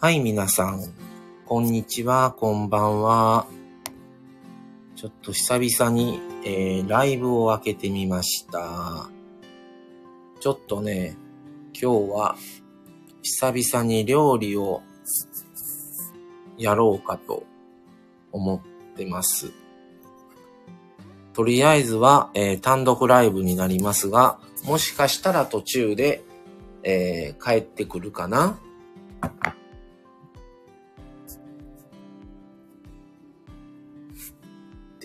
はい、皆さん。こんにちは、こんばんは。ちょっと久々に、えー、ライブを開けてみました。ちょっとね、今日は久々に料理をやろうかと思ってます。とりあえずは、えー単独ライブになりますが、もしかしたら途中で、えー帰ってくるかな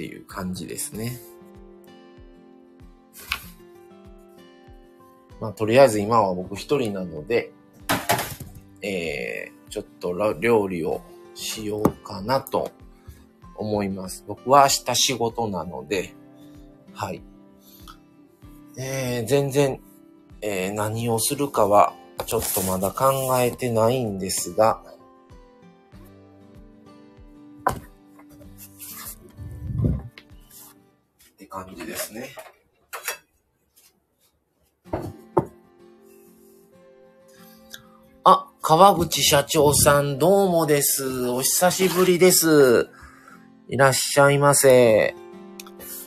っていう感じですね。まあ、とりあえず今は僕一人なので、えー、ちょっと料理をしようかなと思います。僕は明日仕事なので、はい。えー、全然、えー何をするかはちょっとまだ考えてないんですが、感じですね。あ、川口社長さんどうもです。お久しぶりです。いらっしゃいませ。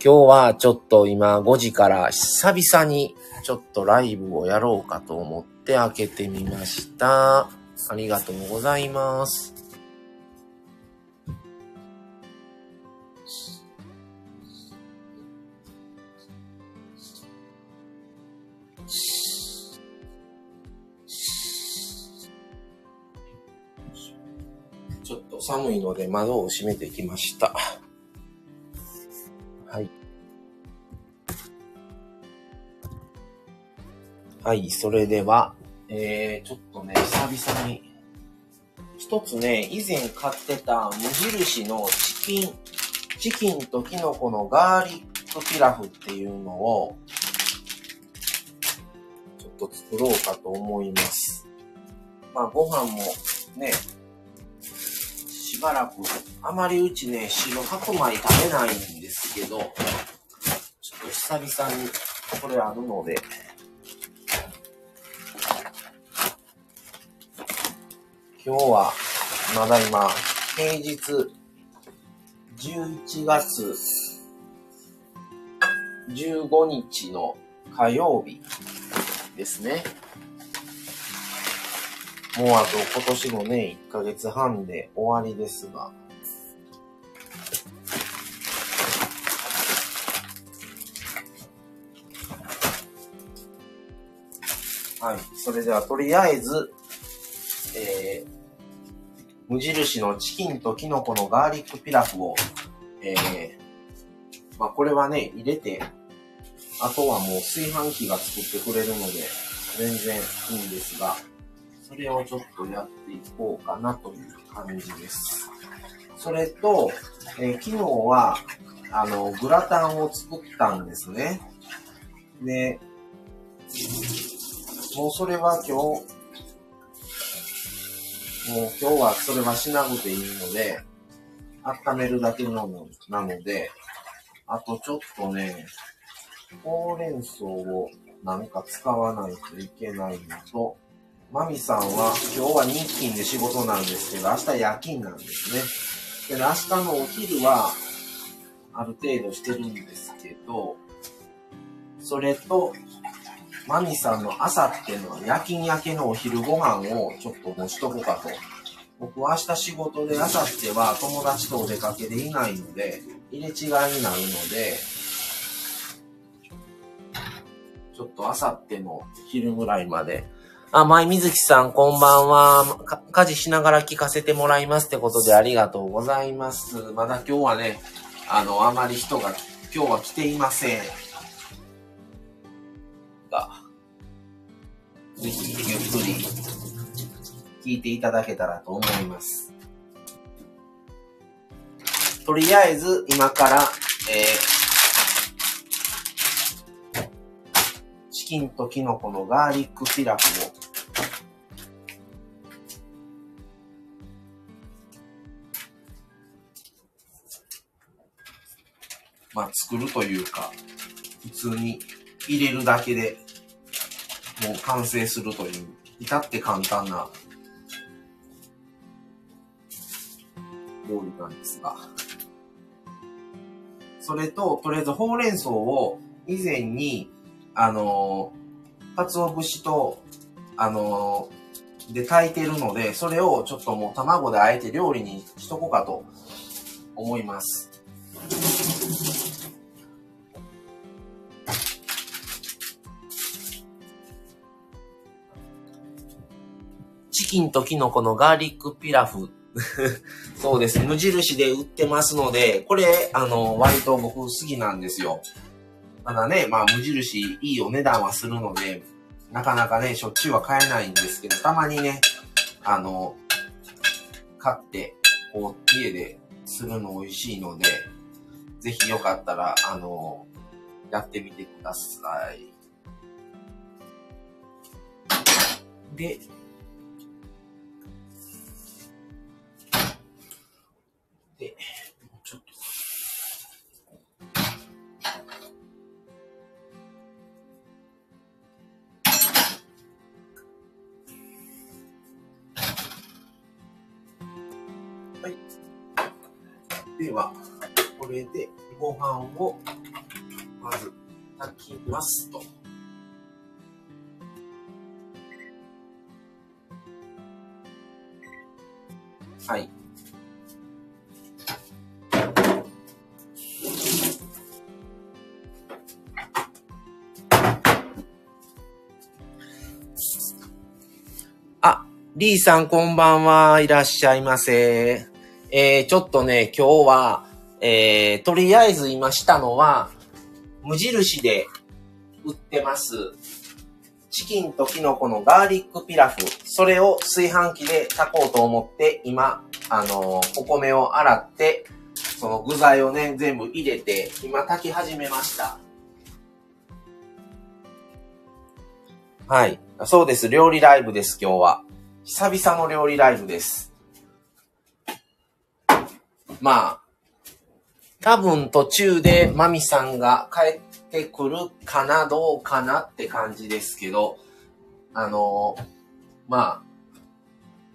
今日はちょっと今5時から久々にちょっとライブをやろうかと思って開けてみました。ありがとうございます。ちょっと寒いので窓を閉めてきました。はい。はい、それでは、えー、ちょっとね、久々に、一つね、以前買ってた無印のチキン、チキンとキノコのガーリックピラフっていうのを、と作ろうかと思います。まあ、ご飯もね、しばらく、あまりうちね、白白米食べないんですけど、ちょっと久々にこれあるので、今日は、まだ今、平日、11月15日の火曜日ですね。もうあと今年もね、1ヶ月半で終わりですが。はい。それではとりあえず、えー、無印のチキンとキノコのガーリックピラフを、えー、まあこれはね、入れて、あとはもう炊飯器が作ってくれるので、全然いいんですが、それをちょっとやっていこうかなという感じです。それと、えー昨日は、あの、グラタンを作ったんですね。で、もうそれは今日、もう今日はそれはしなくていいので、温めるだけのなので、あとちょっとね、ほうれん草をなんか使わないといけないのと、マミさんは今日は日勤で仕事なんですけど、明日夜勤なんですね。で、明日のお昼はある程度してるんですけど、それと、マミさんの朝っていうのは夜勤明けのお昼ご飯をちょっと持ちとこうかと。僕は明日仕事で、明後日は友達とお出かけでいないので、入れ違いになるので、ちょっと明後日の昼ぐらいまで。あ、舞みずきさん、こんばんは。家事しながら聞かせてもらいますってことでありがとうございます。まだ今日はね、あの、あまり人が今日は来ていません。が、ぜひゆっくり聞いていただけたらと思います。とりあえず今から、えー、チキンとキノコのガーリックピラフをまあ作るというか、普通に入れるだけでもう完成するという、至って簡単な料理なんですが。それと、とりあえずほうれん草を以前に、あのー、鰹節と、あのー、で炊いてるので、それをちょっともう卵であえて料理にしとこうかと思います。チキンとキノコのガーリックピラフ。そうです。無印で売ってますので、これ、あの、割と僕好きなんですよ。ただね、まあ無印いいお値段はするので、なかなかね、しょっちゅうは買えないんですけど、たまにね、あの、買って、こう、家でするの美味しいので、ぜひよかったら、あの、やってみてください。で、は、これでご飯をまず炊きますと。はい。あリーさんこんばんは。いらっしゃいませ。えー、ちょっとね、今日は、えー、とりあえず今したのは、無印で売ってます。チキンとキノコのガーリックピラフ。それを炊飯器で炊こうと思って、今、あのー、お米を洗って、その具材をね、全部入れて、今炊き始めました。はい。そうです。料理ライブです、今日は。久々の料理ライブです。まあ、多分途中でマミさんが帰ってくるかな、どうかなって感じですけど、あの、まあ、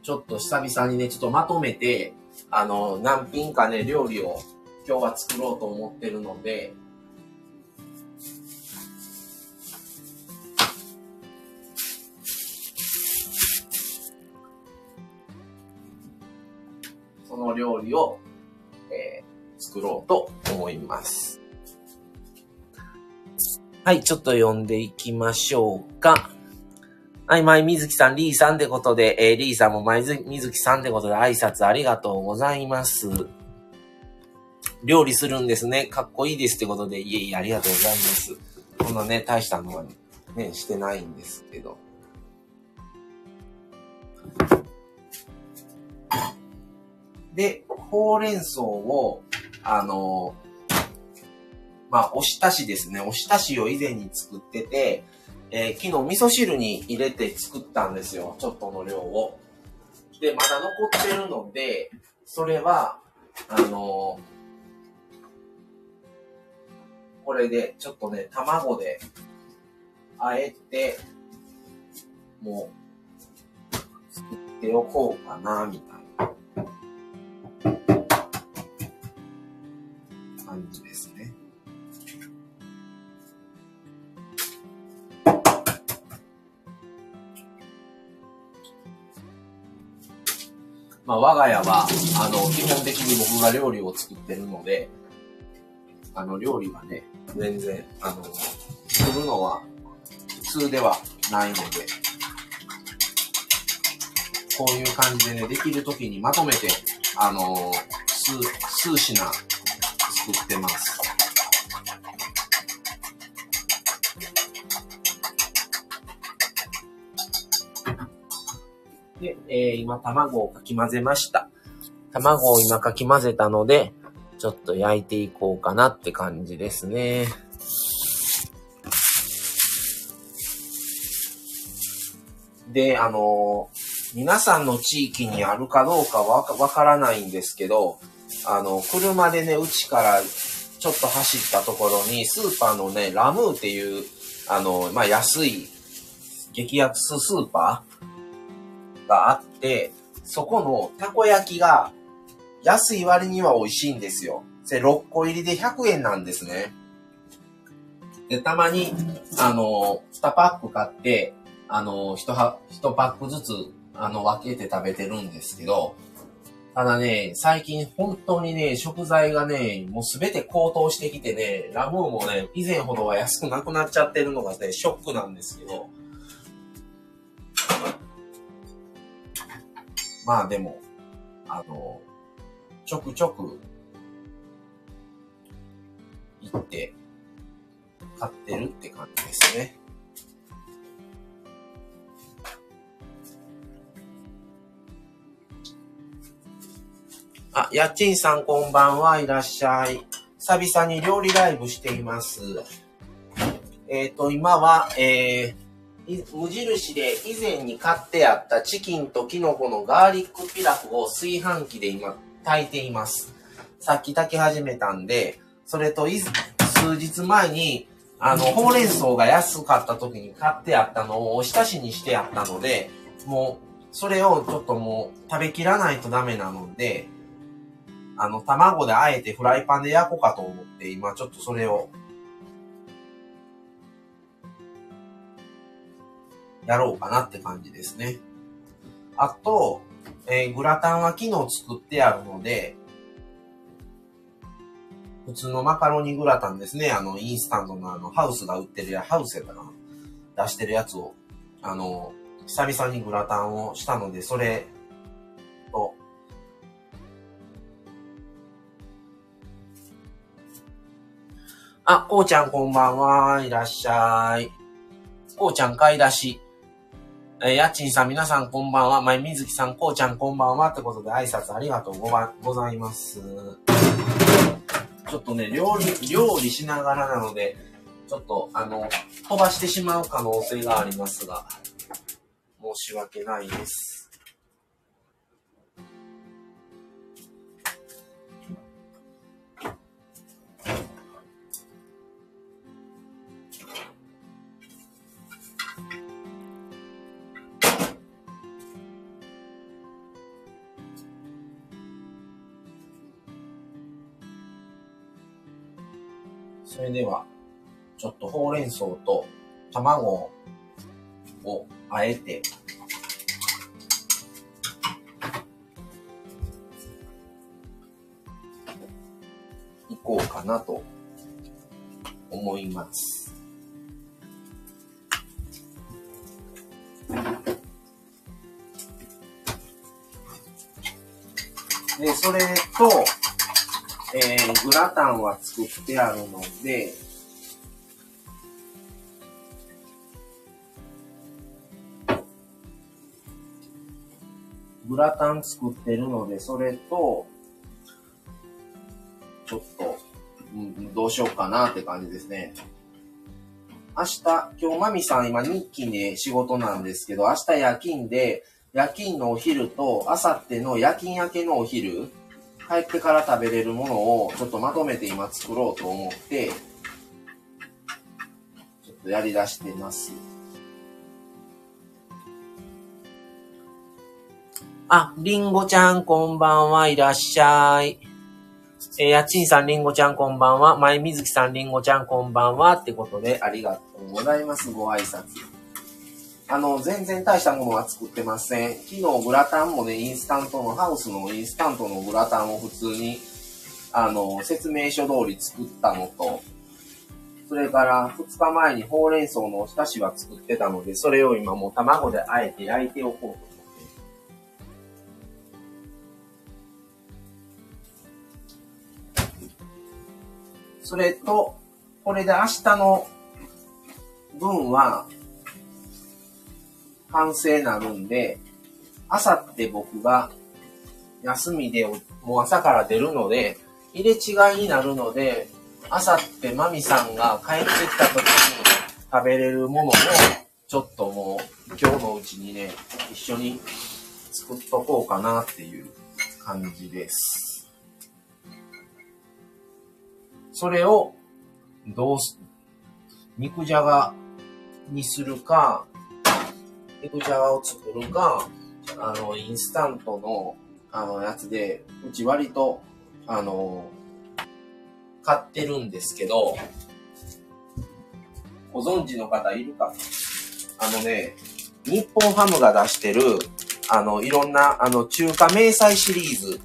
ちょっと久々にね、ちょっとまとめて、あの、何品かね、料理を今日は作ろうと思ってるので、その料理を、えー、作ろうと思います。はい、ちょっと読んでいきましょうか。はい、前水木さん、リーさんってことで、えー、リーさんも前水木さんってことで挨拶ありがとうございます。料理するんですね。かっこいいですってことで、いえいえ、ありがとうございます。こんなね、大したのはね、してないんですけど。で、ほうれん草を、あの、まあ、おひたしですね。おひたしを以前に作ってて、えー、昨日味噌汁に入れて作ったんですよ。ちょっとの量を。で、まだ残ってるので、それは、あのこれで、ちょっとね、卵で、あえて、もう、作っておこうかな、みたいな。感じですね。まあ、我が家は、あの、基本的に僕が料理を作ってるので、あの、料理はね、全然、あの、作るのは普通ではないので、こういう感じでね、できるときにまとめて、あの、数、数品作ってます。で、えー、今卵をかき混ぜました。卵を今かき混ぜたので、ちょっと焼いていこうかなって感じですね。で、あのー、皆さんの地域にあるかどうかわからないんですけど、あの、車でね、うちからちょっと走ったところに、スーパーのね、ラムーっていう、あの、まあ、安い、激安スーパーがあって、そこのたこ焼きが安い割には美味しいんですよ。で、6個入りで100円なんですね。で、たまに、あの、2パック買って、あの、1, 1パックずつ、あの、分けて食べてるんですけど、ただね、最近本当にね、食材がね、もうすべて高騰してきてね、ラムーもね、以前ほどは安くなくなっちゃってるのがね、ショックなんですけど。まあでも、あの、ちょくちょく、行って、買ってるって感じですね。あ、やっちんさんこんばんはいらっしゃい。久々に料理ライブしています。えっ、ー、と、今は、えー、無印で以前に買ってあったチキンとキノコのガーリックピラフを炊飯器で今炊いています。さっき炊き始めたんで、それと数日前に、あの、ほうれん草が安かった時に買ってあったのをおひたしにしてあったので、もう、それをちょっともう食べきらないとダメなので、あの、卵であえてフライパンで焼こうかと思って、今ちょっとそれを、やろうかなって感じですね。あと、えー、グラタンは昨日作ってあるので、普通のマカロニグラタンですね。あの、インスタントのあの、ハウスが売ってるや、ハウスやかな出してるやつを、あの、久々にグラタンをしたので、それあ、こうちゃんこんばんは。いらっしゃい。こうちゃん買い出し。えー、やちんさん、皆さんこんばんは。まいみずきさん、こうちゃんこんばんは。ってことで挨拶ありがとうごございます。ちょっとね、料理、料理しながらなので、ちょっと、あの、飛ばしてしまう可能性がありますが、申し訳ないです。では、ちょっとほうれん草と卵をあえて、いこうかなと思います。で、それと、えー、グラタンは作ってあるので、グラタン作ってるので、それと、ちょっと、うん、どうしようかなって感じですね。明日、今日マミさん今日勤で仕事なんですけど、明日夜勤で、夜勤のお昼と、明後日の夜勤明けのお昼、帰ってから食べれるものをちょっとまとめて今作ろうと思って、ちょっとやり出してます。あ、りんごちゃんこんばんはいらっしゃい。えー、やちんさんりんごちゃんこんばんは。まいみずきさんりんごちゃんこんばんは。ってことでありがとうございます。ご挨拶。あの、全然大したものは作ってません。昨日グラタンもね、インスタントの、ハウスのインスタントのグラタンを普通に、あの、説明書通り作ったのと、それから2日前にほうれん草のおひたしは作ってたので、それを今もう卵であえて焼いておこうと思って。それと、これで明日の分は、完成なるんで、朝って僕が休みでもう朝から出るので、入れ違いになるので、朝ってマミさんが帰ってきた時に食べれるものを、ちょっともう今日のうちにね、一緒に作っとこうかなっていう感じです。それを、どうす、肉じゃがにするか、肉じゃがを作るか、あの、インスタントのあの、やつで、うち割と、あの、買ってるんですけど、ご存知の方いるか？あのね、日本ハムが出してる、あの、いろんな、あの、中華明細シリーズ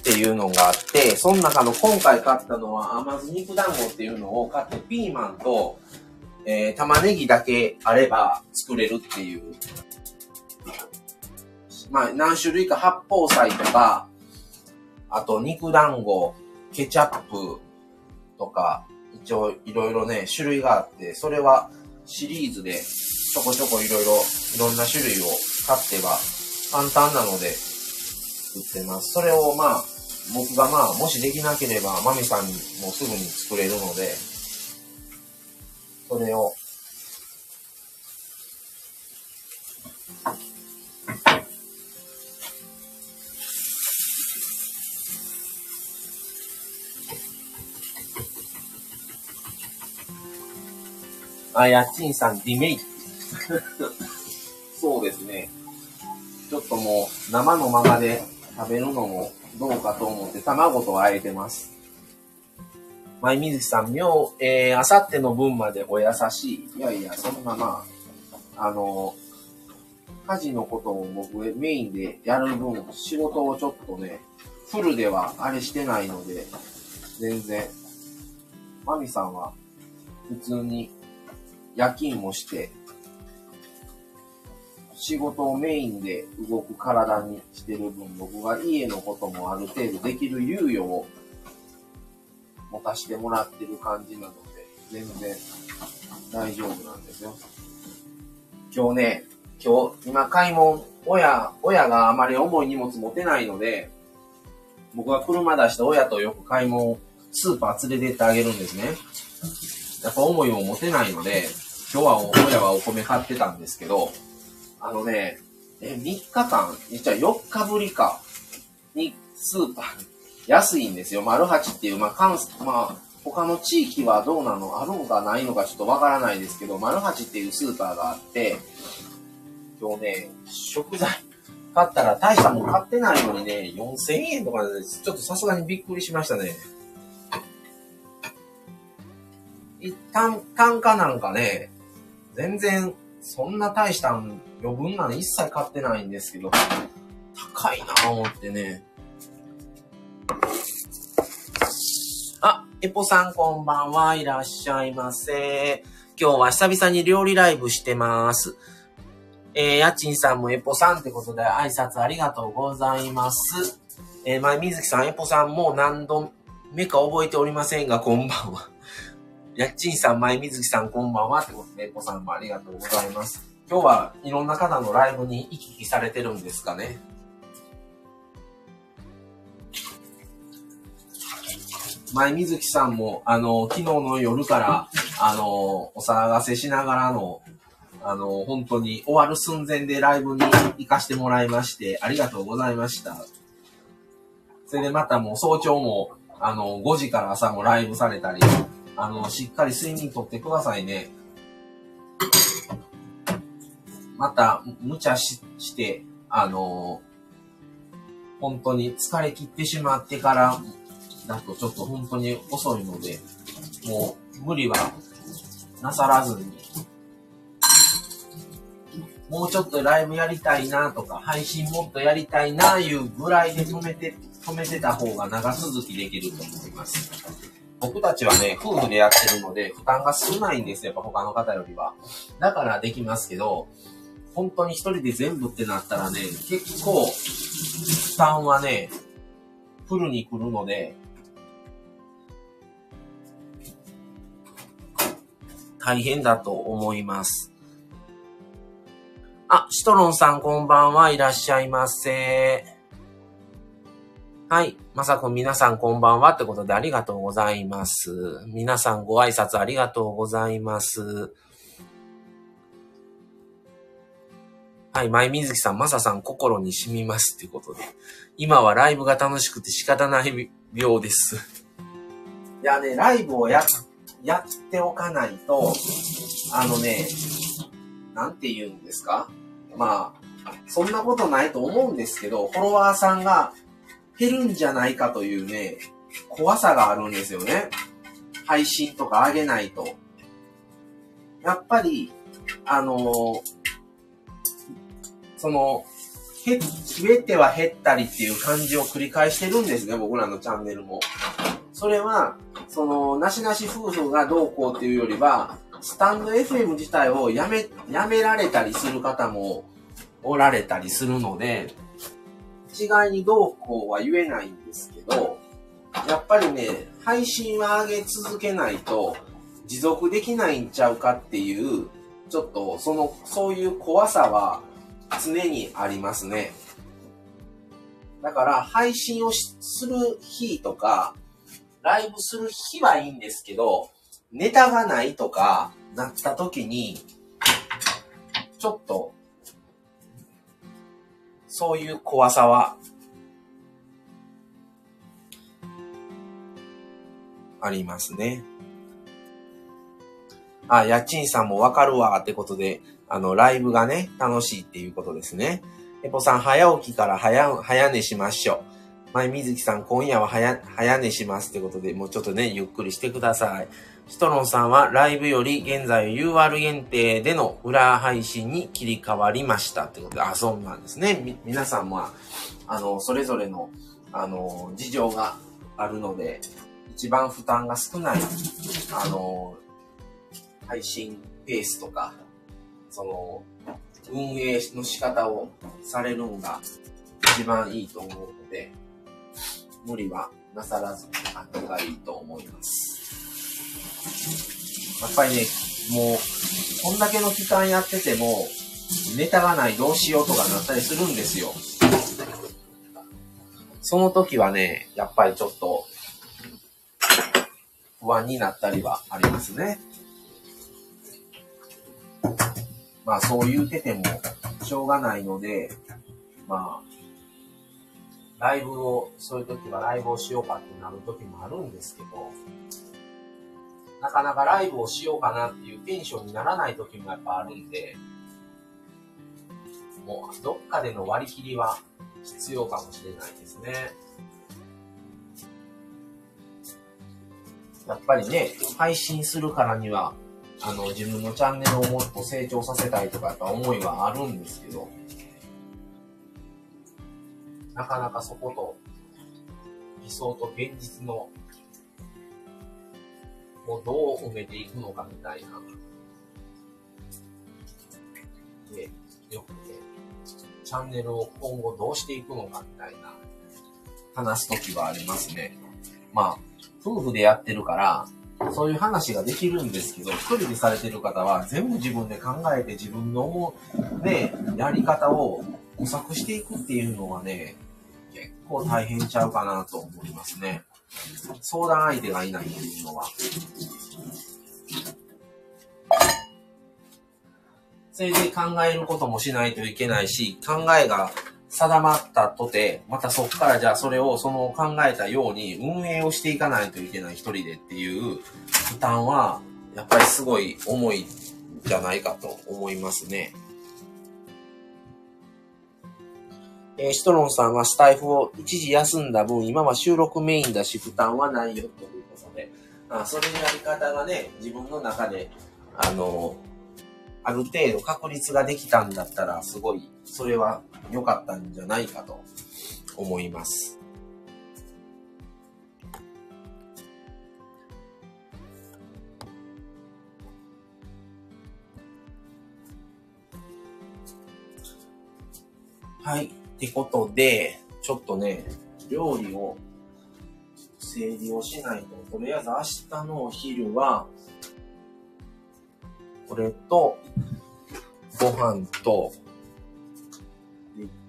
っていうのがあって、その中の今回買ったのは甘酢肉団子っていうのを買って、ピーマンと、えー、玉ねぎだけあれば作れるっていう。まあ、何種類か八宝菜とか、あと肉団子、ケチャップとか、一応いろいろね、種類があって、それはシリーズでちょこちょこいろいろ、いろんな種類を買ってば、簡単なので売ってます。それをまあ、僕がまあ、もしできなければ、マミさんにもすぐに作れるので、それを、あ、やっちんさん、リメイク。そうですね。ちょっともう、生のままで食べるのもどうかと思って、卵とあえてます。まいみずきさん、妙、えー、あさっての分までお優しい。いやいや、そんなまあ、あの、家事のことを僕メインでやる分、仕事をちょっとね、フルではあれしてないので、全然、マミさんは普通に夜勤もして、仕事をメインで動く体にしてる分、僕が家のこともある程度できる猶予を持たしてもらってる感じなので、全然大丈夫なんですよ。今日ね、今日、今買い物、親、親があまり重い荷物持てないので、僕は車出して親とよく買い物、スーパー連れてってあげるんですね。やっぱ重いも持てないので、今日は親はお米買ってたんですけど、あのね、え、3日間、実は4日ぶりか、にスーパー安いんですよ。丸八っていう、まあ、関、まあ、他の地域はどうなのあるのかないのかちょっとわからないですけど、丸八っていうスーパーがあって、今日ね、食材買ったら大したもん買ってないのにね、4000円とかで、ちょっとさすがにびっくりしましたね。一旦、単価なんかね、全然、そんな大した余分なの一切買ってないんですけど、高いなぁ思ってね。エポさんこんばんはいらっしゃいませ。今日は久々に料理ライブしてます。えー、やちんさんもエポさんってことで挨拶ありがとうございます。えー、まみずきさん、エポさんも何度目か覚えておりませんが、こんばんは。やっちんさん、まいみずきさん、こんばんは。ってことで、エポさんもありがとうございます。今日はいろんな方のライブに行き来されてるんですかね。前水木さんも、あの、昨日の夜から、あの、お騒がせしながらの、あの、本当に終わる寸前でライブに行かしてもらいまして、ありがとうございました。それでまたもう早朝も、あの、5時から朝もライブされたり、あの、しっかり睡眠とってくださいね。また、無茶しして、あの、本当に疲れ切ってしまってからだとちょっと本当に遅いので、もう無理はなさらずに、もうちょっとライブやりたいなとか、配信もっとやりたいないうぐらいで止めて、止めてた方が長続きできると思います。僕たちはね、夫婦でやってるので、負担が少ないんですよ、やっぱ他の方よりは。だからできますけど、本当に一人で全部ってなったらね、結構、負担はね、フルに来るので、大変だと思います。あ、シトロンさんこんばんはいらっしゃいませ。はい。まさくん皆さんこんばんはってことでありがとうございます。皆さんご挨拶ありがとうございます。はい。前水木さん、まささん心に染みますってことで。今はライブが楽しくて仕方ない病です。いやね、ライブをやっやっておかないと、あのね、なんて言うんですか？まあ、そんなことないと思うんですけど、フォロワーさんが減るんじゃないかというね、怖さがあるんですよね。配信とか上げないと。やっぱり、あのー、その、増えては減ったりっていう感じを繰り返してるんですね、僕らのチャンネルも。それは、その、なしなし夫婦がどうこうっていうよりは、スタンド FM 自体をやめ、やめられたりする方もおられたりするので、一概にどうこうは言えないんですけど、やっぱりね、配信は上げ続けないと持続できないんちゃうかっていう、ちょっとその、そういう怖さは常にありますね。だから配信をする日とか、ライブする日はいいんですけど、ネタがないとかなった時に、ちょっと、そういう怖さは、ありますね。あ、家賃さんもわかるわってことで、あの、ライブがね、楽しいっていうことですね。エポさん、早起きから早、早寝しましょう。前水木さん、今夜は早、早寝しますってことで、もうちょっとね、ゆっくりしてください。シトロンさんは、ライブより現在 UR 限定での裏配信に切り替わりましたってことで、あ、そうなんですね。み、皆さんは、あの、それぞれの、あの、事情があるので、一番負担が少ない、あの、配信ペースとか、その、運営の仕方をされるのが一番いいと思うので、無理はなさらずあったがいいと思います。やっぱりね、もう、こんだけの期間やってても、ネタがないどうしようとかなったりするんですよ。その時はね、やっぱりちょっと、不安になったりはありますね。まあそう言うててもしょうがないので、まあ、ライブを、そういう時はライブをしようかってなる時もあるんですけど、なかなかライブをしようかなっていうテンションにならない時もやっぱあるんで、もうどっかでの割り切りは必要かもしれないですね。やっぱりね、配信するからにはあの、自分のチャンネルをもっと成長させたいとかやっぱ思いはあるんですけど、なかなかそこと、理想と現実の、をどう埋めていくのかみたいな。で、よくね、チャンネルを今後どうしていくのかみたいな、話すときはありますね。まあ、夫婦でやってるから、そういう話ができるんですけど、一人でされてる方は全部自分で考えて自分の思う、ね、やり方を模索していくっていうのはね、結構大変ちゃうかなと思いますね。相談相手がいないっていうのは。それで考えることもしないといけないし、考えが定まったとて、またそこからじゃあそれをその考えたように運営をしていかないといけない一人でっていう負担は、やっぱりすごい重いじゃないかと思いますね。えー、シトロンさんはスタイフを一時休んだ分、今は収録メインだし負担はないよということで、あそれのやり方がね、自分の中で、あの、ある程度確立ができたんだったら、すごい、それは良かったんじゃないかと思います。はい。ってことで、ちょっとね、料理を整理をしないと、とりあえず明日のお昼は、これと、ご飯と、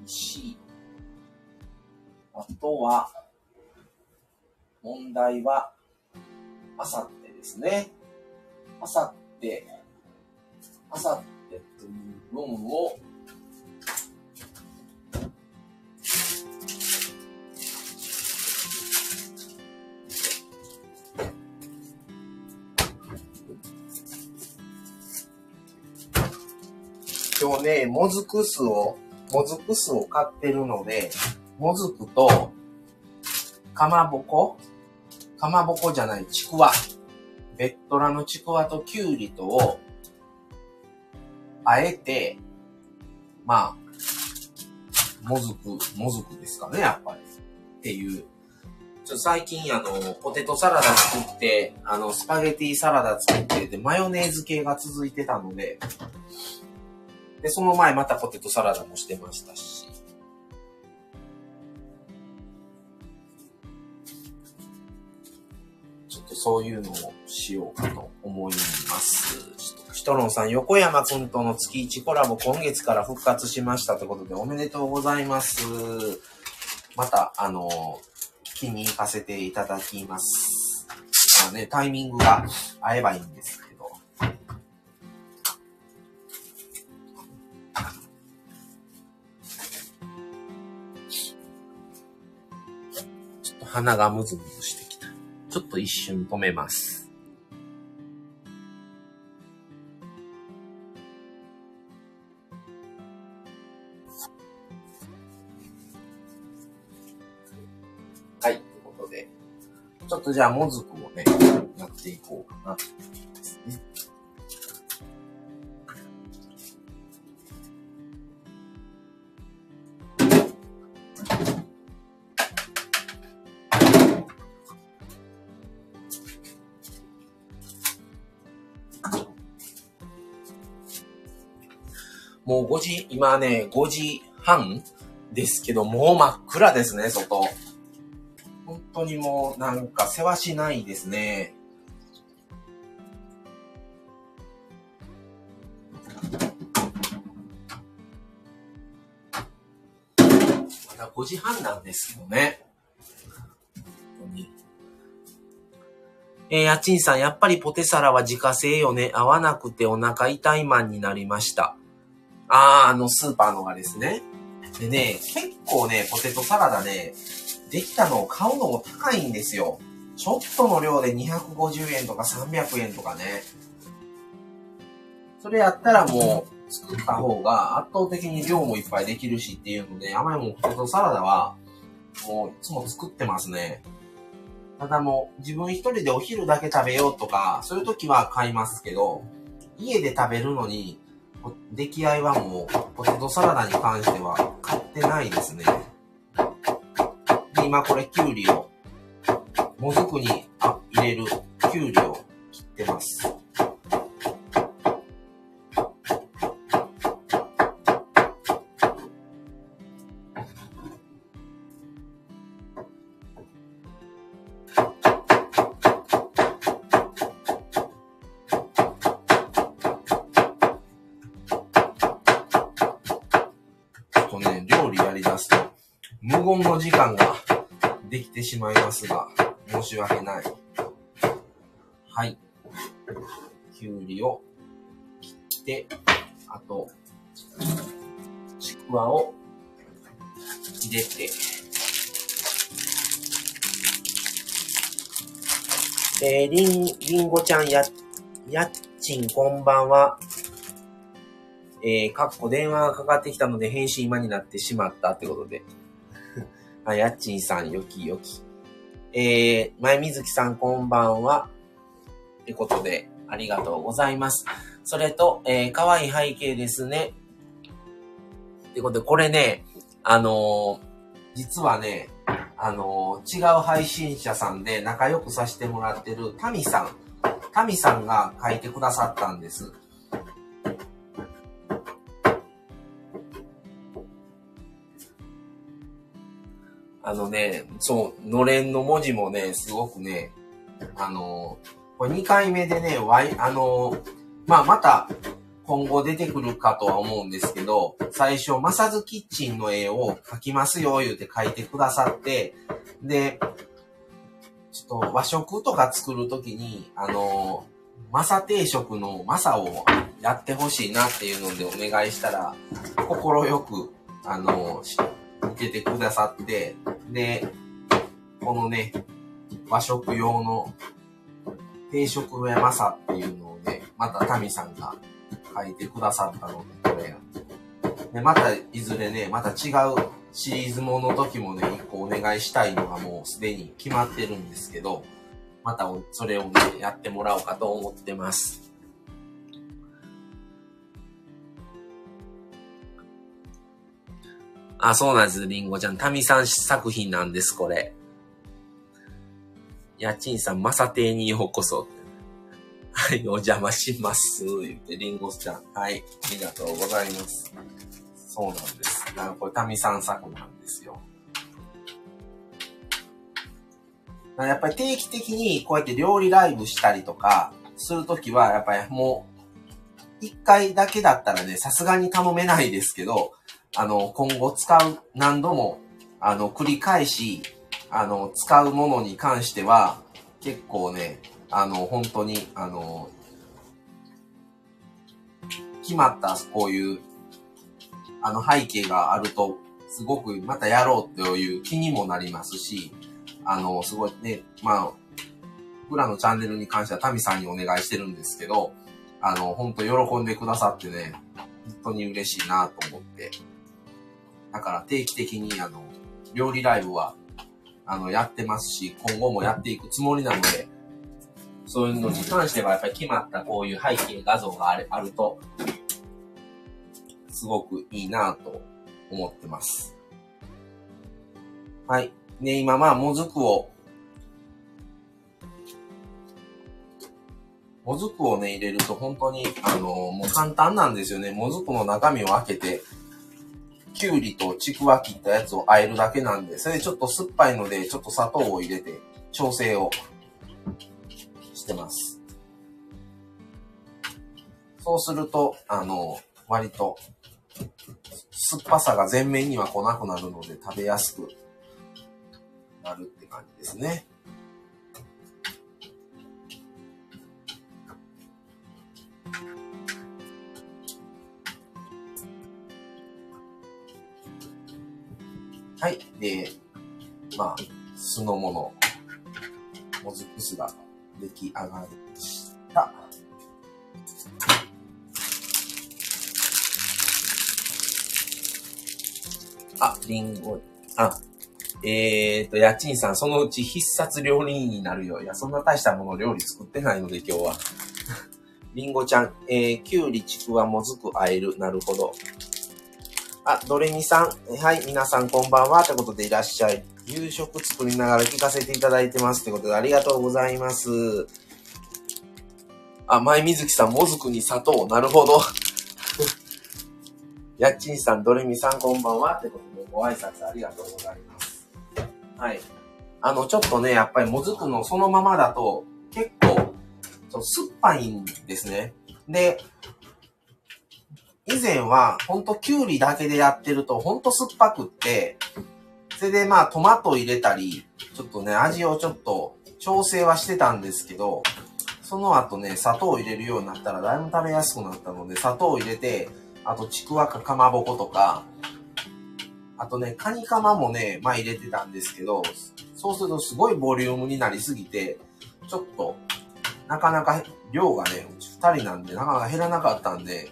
し、あとは、問題は、あさってですね。あさって、あさってという文を、ね、もずく酢をもずく酢を買ってるので、もずくと、かまぼこ？かまぼこじゃない、ちくわ。ベッドラのちくわときゅうりとを、あえて、まあ、もずく、もずくですかね、やっぱり。っていう。ちょ最近、あの、ポテトサラダ作って、あの、スパゲティサラダ作って、で、マヨネーズ系が続いてたので、で、その前またポテトサラダもしてましたし。ちょっとそういうのをしようかと思います。シトロンさん、横山くんとの月1コラボ今月から復活しましたということでおめでとうございます。また、あの、気に行かせていただきます。まあね、タイミングが合えばいいんです鼻がムズムズしてきた。ちょっと一瞬止めます。はい、ということでちょっとじゃあ、もずくをね、やっていこうかな、時、今ね、5時半ですけど、もう真っ暗ですね、外。当にもうなんか世話しないですね。まだ5時半なんですけどね。えー、やちんさん、やっぱりポテサラは自家製よね。合わなくてお腹痛いマンになりました。あー、あのスーパーのがですね。でね、結構ね、ポテトサラダね、できたのを買うのも高いんですよ。ちょっとの量で250円とか300円とかね。それやったらもう作った方が圧倒的に量もいっぱいできるしっていうので、甘いもんポテトサラダはもういつも作ってますね。ただもう自分一人でお昼だけ食べようとか、そういう時は買いますけど、家で食べるのに出来合いはもうポテトサラダに関しては買ってないですね。で今これきゅうりを、もずくに入れるきゅうりを切ってます。無言の時間ができてしまいますが、申し訳ない。はい。きゅうりを切って、あと、ちくわを入れて、えー、りん、りんごちゃんや、やっちんこんばんは。えー、かっこ電話がかかってきたので返信今になってしまったってことで。あ、やっちんさん、よきよき。えー、前水木さん、こんばんは。ってことで、ありがとうございます。それと、えー、かわいい背景ですね。ってことで、これね、あのー、実はね、あのー、違う配信者さんで仲良くさせてもらってるタミさん。タミさんが書いてくださったんです。あのね、そう、のれんの文字もね、すごくね、あの、これ2回目でね、わい、あの、まあ、また、今後出てくるかとは思うんですけど、最初、マサズキッチンの絵を描きますよ、言うて描いてくださって、で、ちょっと和食とか作るときに、あの、マサ定食のマサをやってほしいなっていうのでお願いしたら、心よく、あの、受けてくださって、で、このね、和食用の定食やマサっていうのをね、またタミさんが書いてくださったので、これ、で、またいずれね、また違うシリーズもの時もね、一個お願いしたいのがもうすでに決まってるんですけど、またそれをね、やってもらおうかと思ってます。あ、そうなんです、りんごちゃん。タミさん作品なんです、これ。家賃さん、マサ邸にようこそ。はい、お邪魔します。言って、りんごちゃん。はい、ありがとうございます。そうなんです。だかこれ、タミさん作なんですよ。やっぱり定期的にこうやって料理ライブしたりとかするときは、やっぱりもう、一回だけだったらね、さすがに頼めないですけど、あの、今後使う、何度も、あの、繰り返し、あの、使うものに関しては、結構ね、あの、本当に、あの、決まったこういう、あの背景があると、すごくまたやろうという気にもなりますし、あの、すごいね、まあ、僕らのチャンネルに関してはタミさんにお願いしてるんですけど、あの、本当喜んでくださってね、本当に嬉しいなと思って。だから定期的にあの、料理ライブは、あの、やってますし、今後もやっていくつもりなので、そういうのに関してはやっぱり決まったこういう背景画像があるあると、すごくいいなと思ってます。はい。ね、今まあ、もずくを、もずくをね、入れると本当に、あのもう簡単なんですよね。もずくの中身を開けて、きゅうりとちくわ切ったやつを和えるだけなんで、それでちょっと酸っぱいので、ちょっと砂糖を入れて、調整をしてます。そうすると、あの、割と、酸っぱさが全面には来なくなるので食べやすくなるって感じですね。はい。で、まあ、酢の物、もずく酢が出来上がりました。あ、りんご、あ、えーと、家賃さん、そのうち必殺料理人になるよ。いや、そんな大したもの料理作ってないので、今日は。りんごちゃん、えー、きゅうり、ちくわ、もずく、あえる。なるほど。あ、ドレミさん。はい、皆さんこんばんは。ということでいらっしゃい。夕食作りながら聞かせていただいてます。ということでありがとうございます。あ、前水木さん、もずくに砂糖。なるほど。やっちんさん、ドレミさんこんばんは。ということでご挨拶ありがとうございます。はい。あの、ちょっとね、やっぱりもずくのそのままだと結構、そう酸っぱいんですね。で、以前は、ほんとキュウリだけでやってると、ほんと酸っぱくって、それでまあトマト入れたり、ちょっとね、味をちょっと調整はしてたんですけど、その後ね、砂糖を入れるようになったらだいぶ食べやすくなったので、砂糖を入れて、あとちくわかかまぼことか、あとね、カニカマもね、まあ入れてたんですけど、そうするとすごいボリュームになりすぎて、ちょっと、なかなか量がね、二人なんでなかなか減らなかったんで、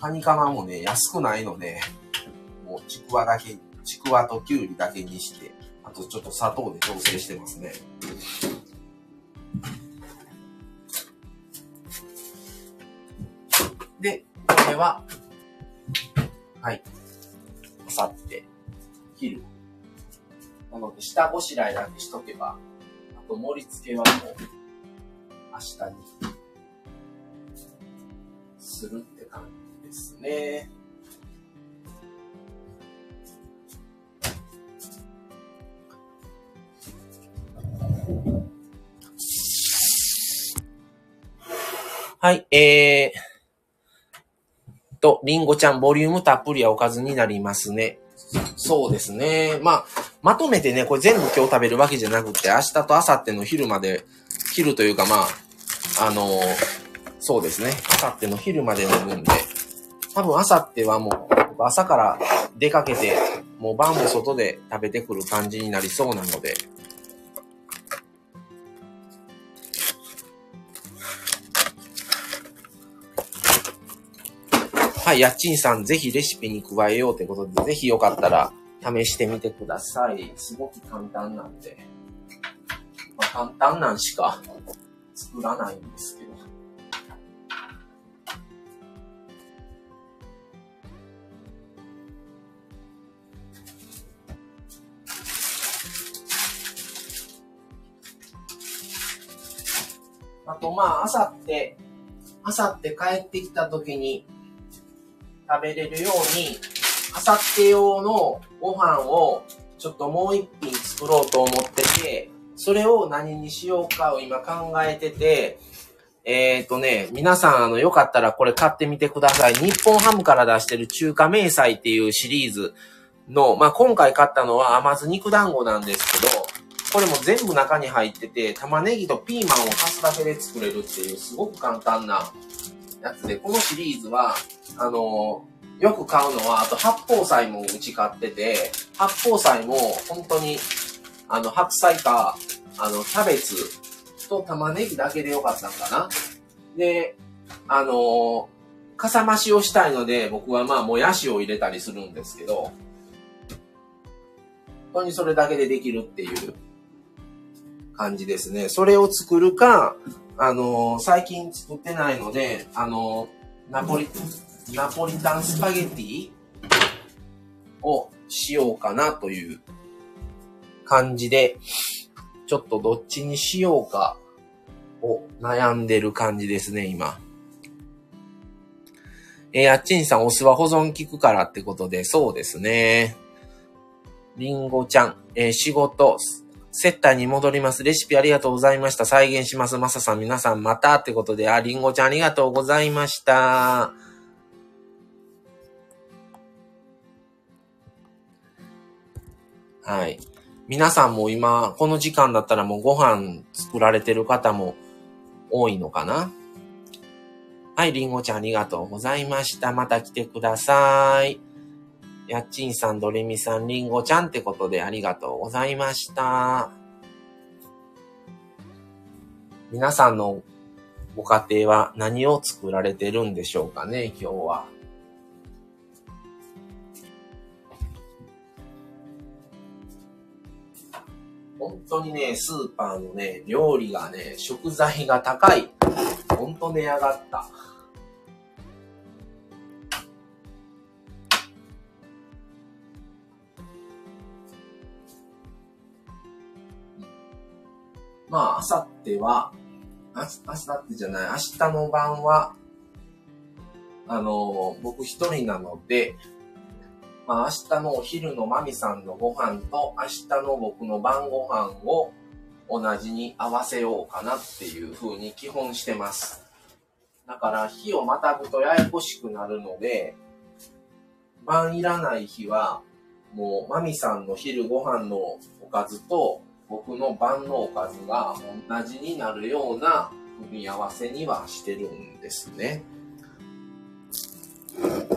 カニカマもね、安くないので、もうちくわだけ、ちくわときゅうりだけにして、あとちょっと砂糖で調整してますね。で、これは、はい。あさって、昼。なので、下ごしらえだけしとけば、あと盛り付けはもう、明日に、するって感じ。ですね。はい、えー、と、りんごちゃん、ボリュームたっぷりはおかずになりますね。そうですね。まあ、まとめてね、これ全部今日食べるわけじゃなくて、明日と明後日の昼まで、昼というかまあ、あのー、そうですね。明後日の昼までの分で、多分朝ってはもう、朝から出かけて、もう晩も外で食べてくる感じになりそうなので、はい、やっちんさん、ぜひレシピに加えようってことで、ぜひよかったら試してみてください。すごく簡単なんで。まあ、簡単なんしか作らないんですけど。まあ、あさって、あさって帰ってきた時に食べれるように、あさって用のご飯をちょっともう一品作ろうと思ってて、それを何にしようかを今考えてて、えっ、ー、とね、皆さん、あの、よかったらこれ買ってみてください。日本ハムから出してる中華明細っていうシリーズの、まあ、今回買ったのは甘酢肉団子なんですけど、これも全部中に入ってて、玉ねぎとピーマンを足すだけで作れるっていうすごく簡単なやつで、このシリーズは、あのよく買うのは、あと八宝菜もうち買ってて、八宝菜も本当に、あの、白菜か、あの、キャベツと玉ねぎだけでよかったんかな。で、あのー、かさ増しをしたいので、僕はまあ、もやしを入れたりするんですけど、本当にそれだけでできるっていう感じですね。それを作るか、あのー、最近作ってないので、あのー、ナポリ、ナポリタンスパゲティをしようかなという感じで、ちょっとどっちにしようかを悩んでる感じですね、今。えー、あっちんさん、お酢は保存効くからってことで、そうですね。りんごちゃん、えー、仕事、セッターに戻ります。レシピありがとうございました。再現します。まささん、皆さんまたってことで、あ、りんごちゃんありがとうございました。はい。皆さんも今、この時間だったらもうご飯作られてる方も多いのかなはい、りんごちゃんありがとうございました。また来てください。やっちんさん、どれみさん、りんごちゃんってことでありがとうございました。皆さんのご家庭は何を作られてるんでしょうかね、今日は。本当にね、スーパーのね、料理がね、食材が高い。ほんと値上がった。まあ、あさっては、あ、あさってじゃない、明日の晩は、あの、僕一人なので、まあ、明日のお昼のマミさんのご飯と明日の僕の晩ご飯を同じに合わせようかなっていう風に基本してます。だから日をまたぐとややこしくなるので、晩いらない日は、もうマミさんの昼ご飯のおかずと僕の晩のおかずが同じになるような組み合わせにはしてるんですね。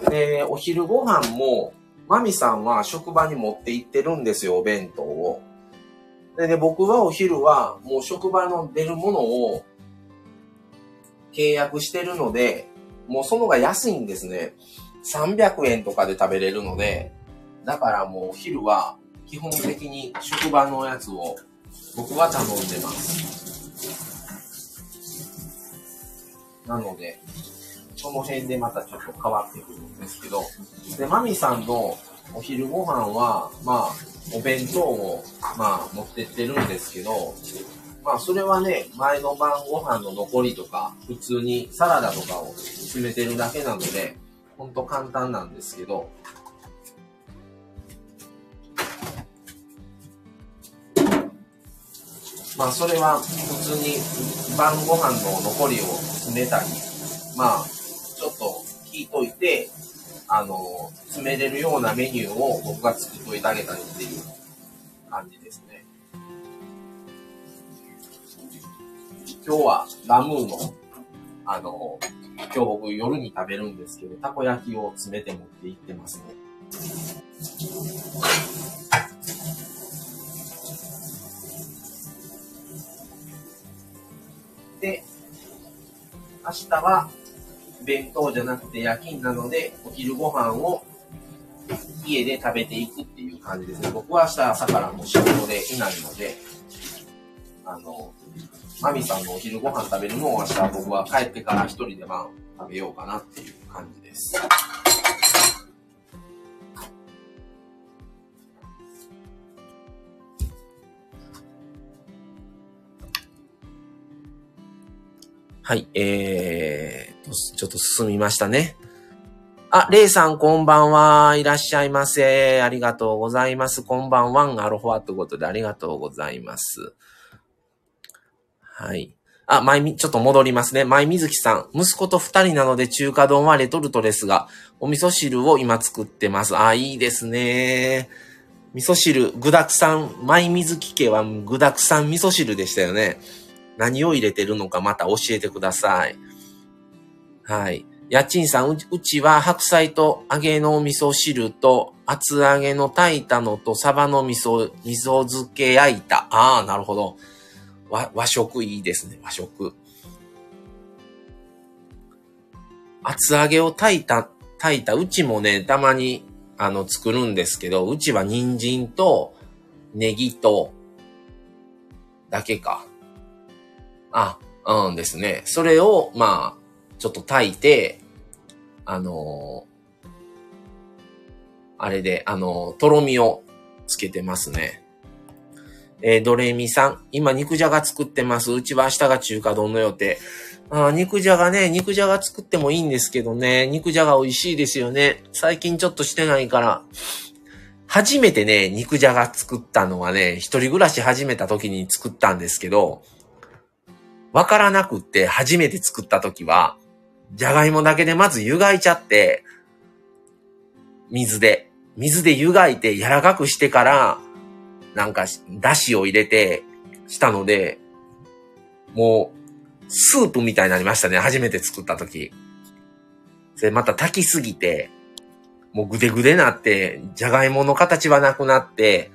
で、お昼ご飯もマミさんは職場に持って行ってるんですよ、お弁当を。でね、僕はお昼はもう職場の出るものを契約してるので、もうそのが安いんですね。300円とかで食べれるので、だからもうお昼は基本的に職場のやつを僕は頼んでます。なので、その辺でまたちょっと変わってくるんですけど、で、マミさんのお昼ご飯は、まあ、お弁当を、まあ、持ってってるんですけど、まあ、それはね、前の晩ご飯の残りとか、普通にサラダとかを詰めてるだけなので、ほんと簡単なんですけど、まあ、それは普通に晩ご飯の残りを詰めたり、まあ、ちょっと聞いといて、あの、詰めれるようなメニューを僕が作っといてあげたりっていう感じですね。今日はラムーの、あの、今日僕夜に食べるんですけど、たこ焼きを詰めて持って行ってますね。で、明日は弁当じゃなくて夜勤なので、お昼ご飯を家で食べていくっていう感じですね。僕は明日朝からもう仕事でいないので、あの、マミさんのお昼ご飯食べるのを明日僕は帰ってから一人で晩食べようかなっていう感じです。はい、えー、ちょっと進みましたね。あ、レイさんこんばんは。いらっしゃいませ。ありがとうございます。こんばんは。アロファということでありがとうございます。はい。あ、前み、ちょっと戻りますね。前水木さん。息子と二人なので中華丼はレトルトですが、お味噌汁を今作ってます。あ、いいですね。味噌汁、具沢山、前水木家は具沢山味噌汁でしたよね。何を入れてるのかまた教えてください。はい。家賃さんう、ちは白菜と揚げの味噌汁と厚揚げの炊いたのとサバの味噌、味噌漬け焼いた。ああ、なるほど。和、和食いいですね、和食。厚揚げを炊いた、炊いた、うちもね、たまに、あの、作るんですけど、うちは人参と、ネギと、だけか。あ、うんですね。それを、まあ、ちょっと炊いて、あのー、あれで、あのー、とろみをつけてますね。えー、ドレミさん。今、肉じゃが作ってます。うちは明日が中華丼の予定。あ肉じゃがね、肉じゃが作ってもいいんですけどね、肉じゃが美味しいですよね。最近ちょっとしてないから。初めてね、肉じゃが作ったのはね、一人暮らし始めた時に作ったんですけど、わからなくって初めて作った時は、じゃがいもだけでまず湯がいちゃって、水で、水で湯がいて柔らかくしてから、なんか、だしを入れて、したので、もう、スープみたいになりましたね。初めて作った時。で、また炊きすぎて、もうぐでぐでなって、じゃがいもの形はなくなって、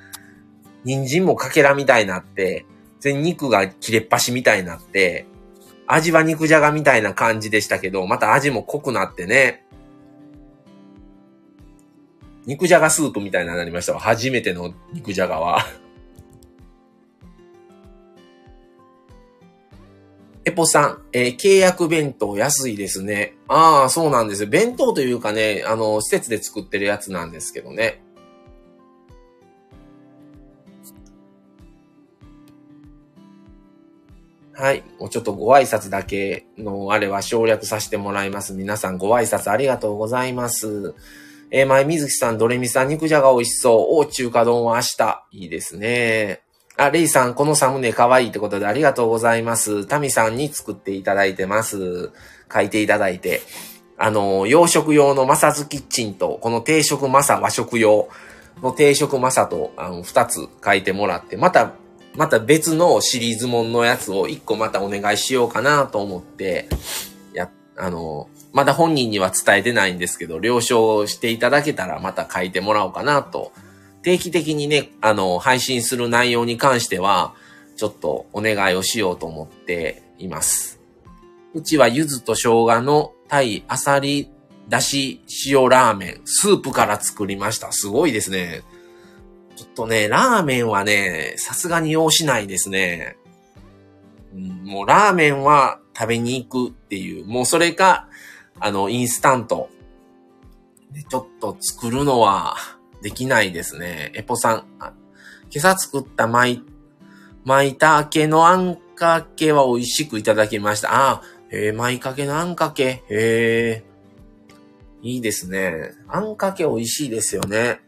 人参もかけらみたいになって、全肉が切れっ端みたいになって、味は肉じゃがみたいな感じでしたけど、また味も濃くなってね、肉じゃがスープみたいになりましたわ。初めての肉じゃがは。エポさん、えー、契約弁当安いですね。ああ、そうなんです。弁当というかね、あの、施設で作ってるやつなんですけどね。はい。もうちょっとご挨拶だけのあれは省略させてもらいます。皆さんご挨拶ありがとうございます。えー、前水木さん、ドレミさん、肉じゃが美味しそう。お中華丼は明日。いいですね。あ、レイさん、このサムネ可愛いってことでありがとうございます。タミさんに作っていただいてます。書いていただいて。あの、洋食用のマサズキッチンと、この定食マサ和食用の定食マサと、あの、二つ書いてもらって、またまた別のシリーズもんのやつを一個またお願いしようかなと思って、や、あの、まだ本人には伝えてないんですけど、了承していただけたらまた書いてもらおうかなと。定期的にね、あの、配信する内容に関しては、ちょっとお願いをしようと思っています。うちは柚子と生姜のタイ、アサリ、だし、塩ラーメン、スープから作りました。すごいですね。ちょっとね、ラーメンはね、さすがに用しないですね。もうラーメンは食べに行くっていう、もうそれか、あの、インスタント。で、ちょっと作るのはできないですね。エポさん。今朝作った巻い、巻いたけのあんかけは美味しくいただきました。ああ、えー、巻いかけのあんかけ。へえ。いいですね。あんかけ美味しいですよね。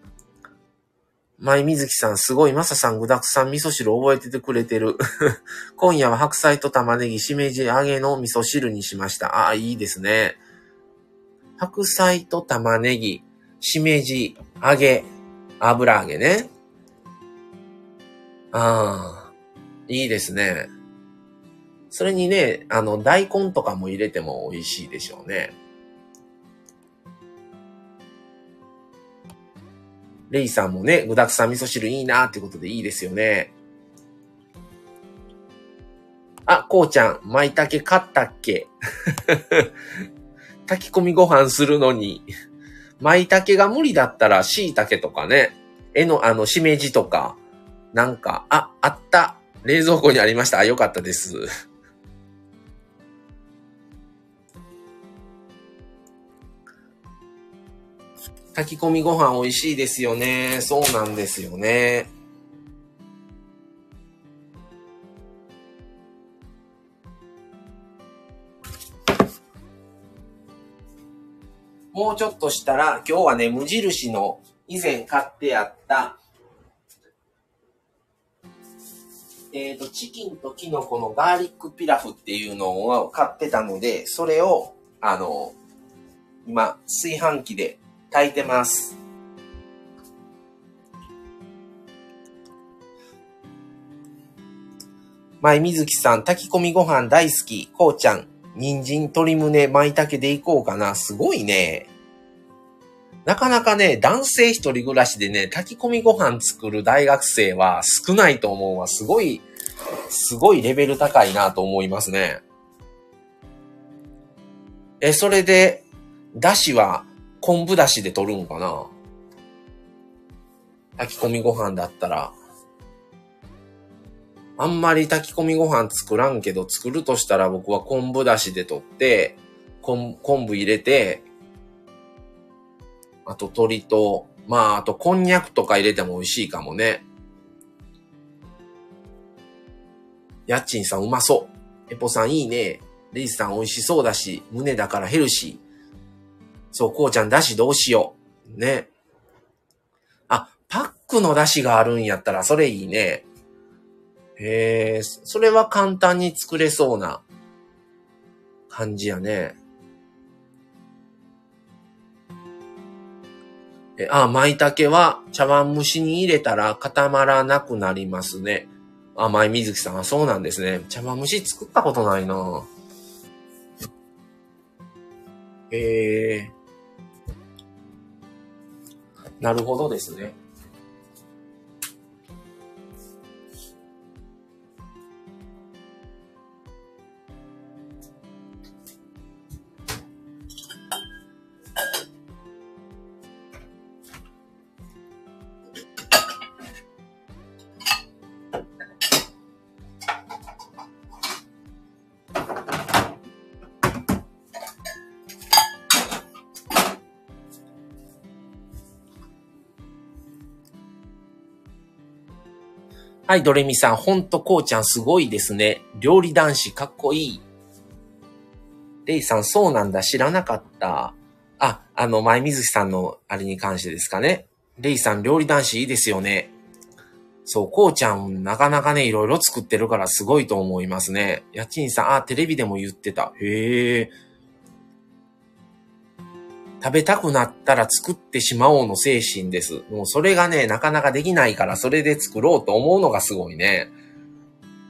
前水木さん、すごい、まささん具沢山味噌汁覚えててくれてる。今夜は白菜と玉ねぎ、しめじ揚げの味噌汁にしました。ああ、いいですね。白菜と玉ねぎ、しめじ、揚げ、油揚げね。ああ、いいですね。それにね、あの、大根とかも入れても美味しいでしょうね。レイさんもね、具沢山味噌汁いいなってことでいいですよね。あ、こうちゃん、舞茸買ったっけ？炊き込みご飯するのに、舞茸が無理だったら椎茸とかね、えの、あの、しめじとか、なんか、あ、あった。冷蔵庫にありました。あ、よかったです。炊き込みご飯美味しいですよね。そうなんですよね。もうちょっとしたら、今日はね、無印の以前買ってあった、えっ、ー、と、チキンとキノコのガーリックピラフっていうのを買ってたので、それを、あの、今、炊飯器で炊いてます。前水木さん、炊き込みご飯大好き。こうちゃん、人参、鶏胸、舞茸でいこうかな。すごいね。なかなかね、男性一人暮らしでね、炊き込みご飯作る大学生は少ないと思うわ。すごい、すごいレベル高いなと思いますね。え、それで、だしは昆布だしで取るんかな？炊き込みご飯だったら。あんまり炊き込みご飯作らんけど、作るとしたら僕は昆布だしで取って、昆布入れて、あと鶏と、まあ、あとこんにゃくとか入れても美味しいかもね。やっちんさんうまそう。エポさんいいね。レイスさん美味しそうだし、胸だからヘルシー。そう、こうちゃんだしどうしよう。ね。あ、パックのだしがあるんやったらそれいいね。へえ、それは簡単に作れそうな感じやね。え、あ、舞茸は茶碗蒸しに入れたら固まらなくなりますね。あ、舞水木さんはそうなんですね。茶碗蒸し作ったことないなええなるほどですね。はい、ドレミさん、ほんとこうちゃんすごいですね。料理男子かっこいい。レイさん、そうなんだ、知らなかった。あ、あの、前水木さんのあれに関してですかね。レイさん、料理男子いいですよね。そう、こうちゃん、なかなかね、いろいろ作ってるからすごいと思いますね。家賃さん、あ、テレビでも言ってた。へえ。食べたくなったら作ってしまおうの精神です。もうそれがね、なかなかできないからそれで作ろうと思うのがすごいね。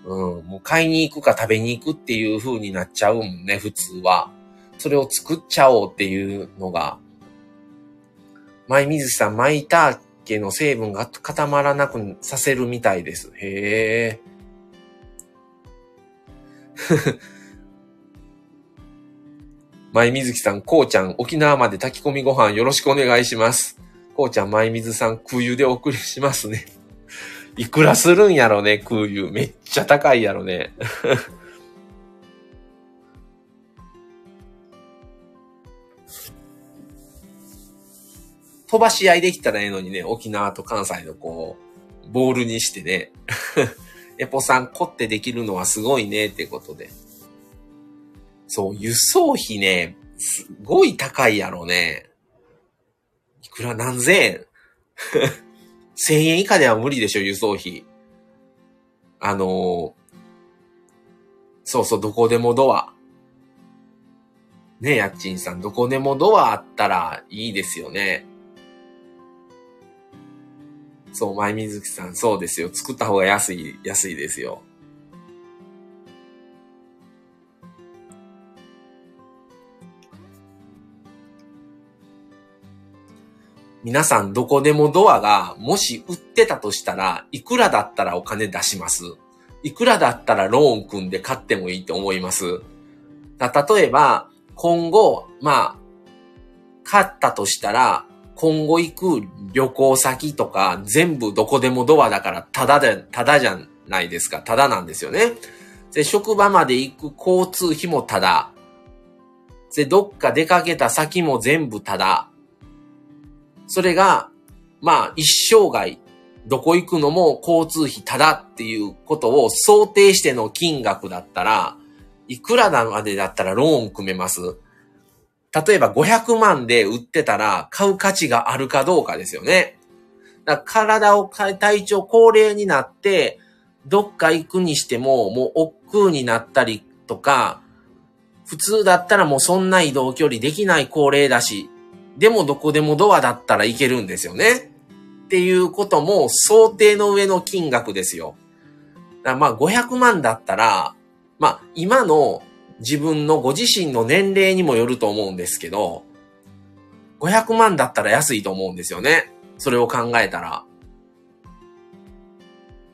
うん、もう買いに行くか食べに行くっていう風になっちゃうもんね、普通は。それを作っちゃおうっていうのが。舞水さん、舞たけの成分が固まらなくさせるみたいです。へえ。舞水木さん、こうちゃん、沖縄まで炊き込みご飯よろしくお願いします。こうちゃん、舞水さん、空輸でお送りしますね。いくらするんやろね、空輸。めっちゃ高いやろね。飛ばし合いできたらええのにね、沖縄と関西のこう、ボールにしてね。エポさん、凝ってできるのはすごいね、ってことで。そう、輸送費ね、すごい高いやろね。いくら何 千円 ?1000 円以下では無理でしょ、輸送費。あのー、そうそう、どこでもドア。ねえ、やっちんさん、どこでもドアあったらいいですよね。そう、前水木さん、そうですよ。作った方が安い、安いですよ。皆さんどこでもドアがもし売ってたとしたら、いくらだったらお金出します？いくらだったらローン組んで買ってもいいと思います？例えば、今後、まあ、買ったとしたら、今後行く旅行先とか全部どこでもドアだからタダで、タダじゃないですか。タダなんですよね。で、職場まで行く交通費もタダ。で、どっか出かけた先も全部タダ。それが、まあ、一生涯、どこ行くのも交通費タダっていうことを想定しての金額だったら、いくらまでだったらローン組めます例えば500万で売ってたら買う価値があるかどうかですよね。だから体を変え、体調高齢になって、どっか行くにしても、もう億劫になったりとか、普通だったらもうそんな移動距離できない高齢だし、でもどこでもドアだったらいけるんですよね。っていうことも想定の上の金額ですよ。まあ500万だったら、まあ今の自分のご自身の年齢にもよると思うんですけど、500万だったら安いと思うんですよね。それを考えたら。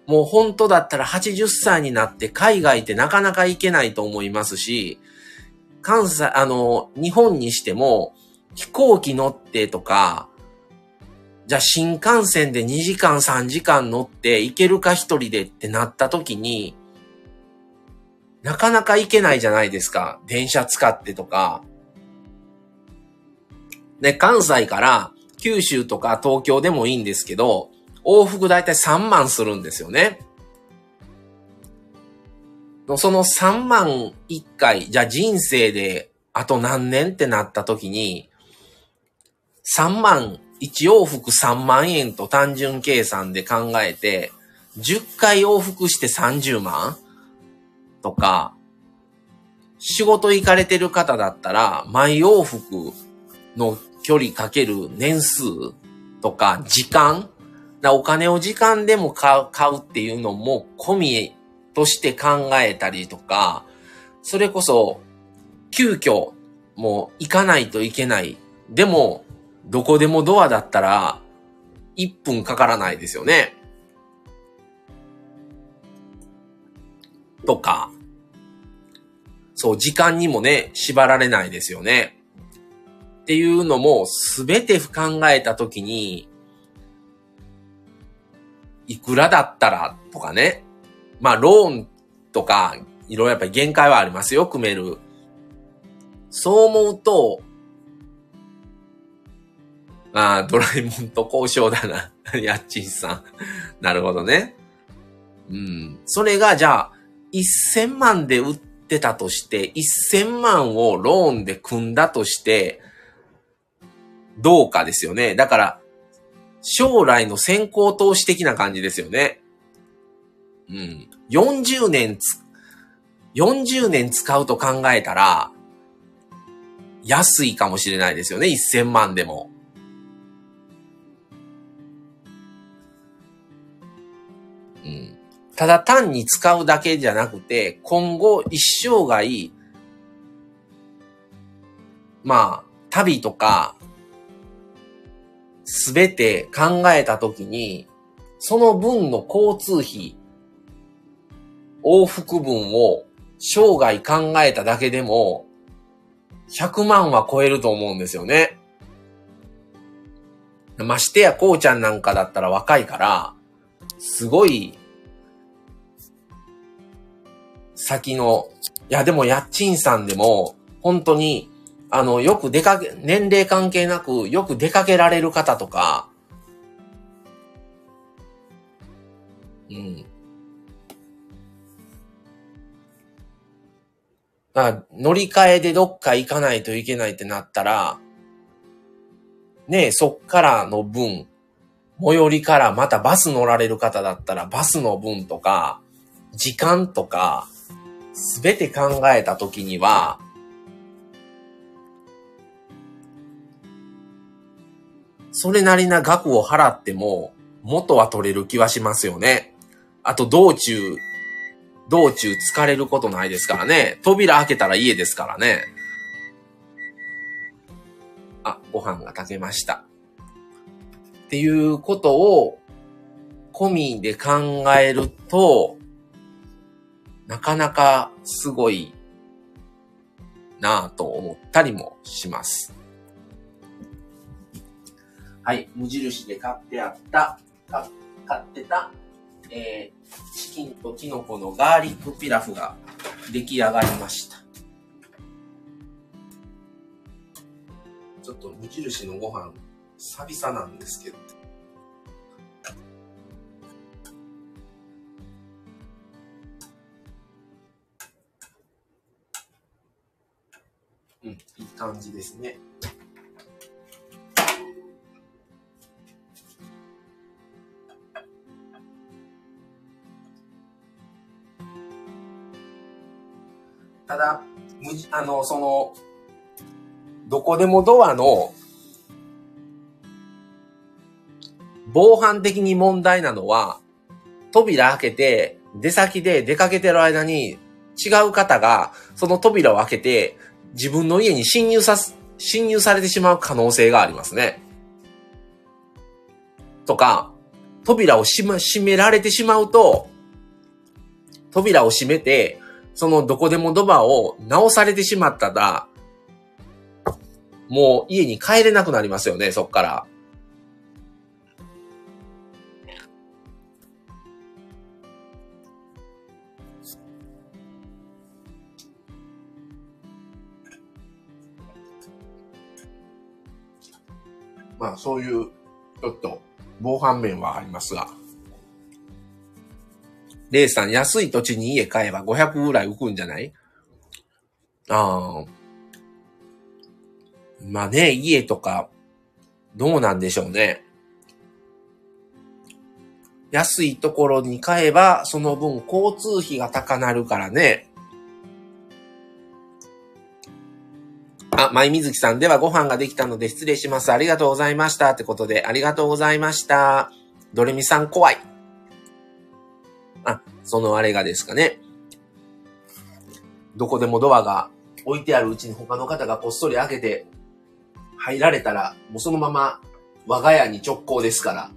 もう本当だったら80歳になって海外ってなかなか行けないと思いますし、関西、あの、日本にしても、飛行機乗ってとか、じゃあ新幹線で2時間3時間乗って行けるか一人でってなった時に、なかなか行けないじゃないですか。電車使ってとか。で、関西から九州とか東京でもいいんですけど、往復だいたい3万するんですよね。その3万1回、じゃあ人生であと何年ってなった時に、3万、1往復3万円と単純計算で考えて、10回往復して30万？とか、仕事行かれてる方だったら、毎往復の距離かける年数？とか時間？お金を時間でも買う買うっていうのも込みとして考えたりとか、それこそ、急遽、もう行かないといけない。でも、どこでもドアだったら、1分かからないですよね。とか、そう、時間にもね、縛られないですよね。っていうのも、すべて考えたときに、いくらだったらとかね、まあ、ローンとか、いろいろやっぱり限界はありますよ、組める。そう思うと、ああ、ドラえもんと交渉だな。やっちんさん。なるほどね。うん。それが、じゃあ、1000万で売ってたとして、1000万をローンで組んだとして、どうかですよね。だから、将来の先行投資的な感じですよね。うん。40年つ、40年使うと考えたら、安いかもしれないですよね。1000万でも。ただ単に使うだけじゃなくて、今後一生涯、まあ、旅とか、すべて考えたときに、その分の交通費往復分を生涯考えただけでも、100万は超えると思うんですよね。ましてや、こうちゃんなんかだったら若いから、すごい、先の、いやでも、やっちんさんでも、本当に、あの、よく出かけ、年齢関係なく、よく出かけられる方とか、うん。あ乗り換えでどっか行かないといけないってなったら、ねえ、そっからの分、最寄りからまたバス乗られる方だったらバスの分とか、時間とか、すべて考えたときには、それなりな額を払っても、元は取れる気はしますよね。あと道中道中疲れることないですからね。扉開けたら家ですからね。あ、ご飯が炊けました。っていうことを込みで考えると、なかなかすごい、なぁと思ったりもします。はい、無印で買ってあった、買ってた、えー、チキンとキノコのガーリックピラフが出来上がりました。ちょっと無印のご飯、久々なんですけど。うん、いい感じですね。ただ、無じあの、その、どこでもドアの、防犯的に問題なのは、扉開けて、出先で出かけてる間に、違う方が、その扉を開けて、自分の家に侵入さす、侵入されてしまう可能性がありますね。とか、扉を閉め、閉められてしまうと、扉を閉めて、そのどこでもドアを直されてしまったら、もう家に帰れなくなりますよね、そっから。まあそういう、ちょっと、防犯面はありますが。レイさん、安い土地に家買えば500ぐらい浮くんじゃない？ああ。まあね、家とか、どうなんでしょうね。安いところに買えば、その分交通費が高なるからね。あ、舞水木さんではご飯ができたので失礼します。ありがとうございました。ってことで、ありがとうございました。ドレミさん怖い。あ、そのあれがですかね。どこでもドアが置いてあるうちに他の方がこっそり開けて入られたら、もうそのまま我が家に直行ですから、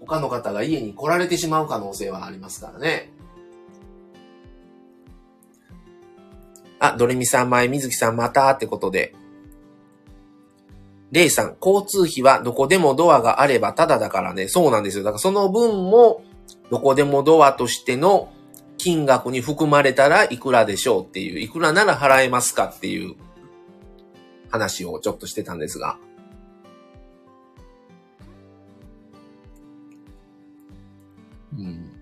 他の方が家に来られてしまう可能性はありますからね。あ、ドレミさん前、水木さんまたってことで。レイさん、交通費はどこでもドアがあればタダだからね。そうなんですよ。だからその分も、どこでもドアとしての金額に含まれたらいくらでしょうっていう、いくらなら払えますかっていう話をちょっとしてたんですが。うん。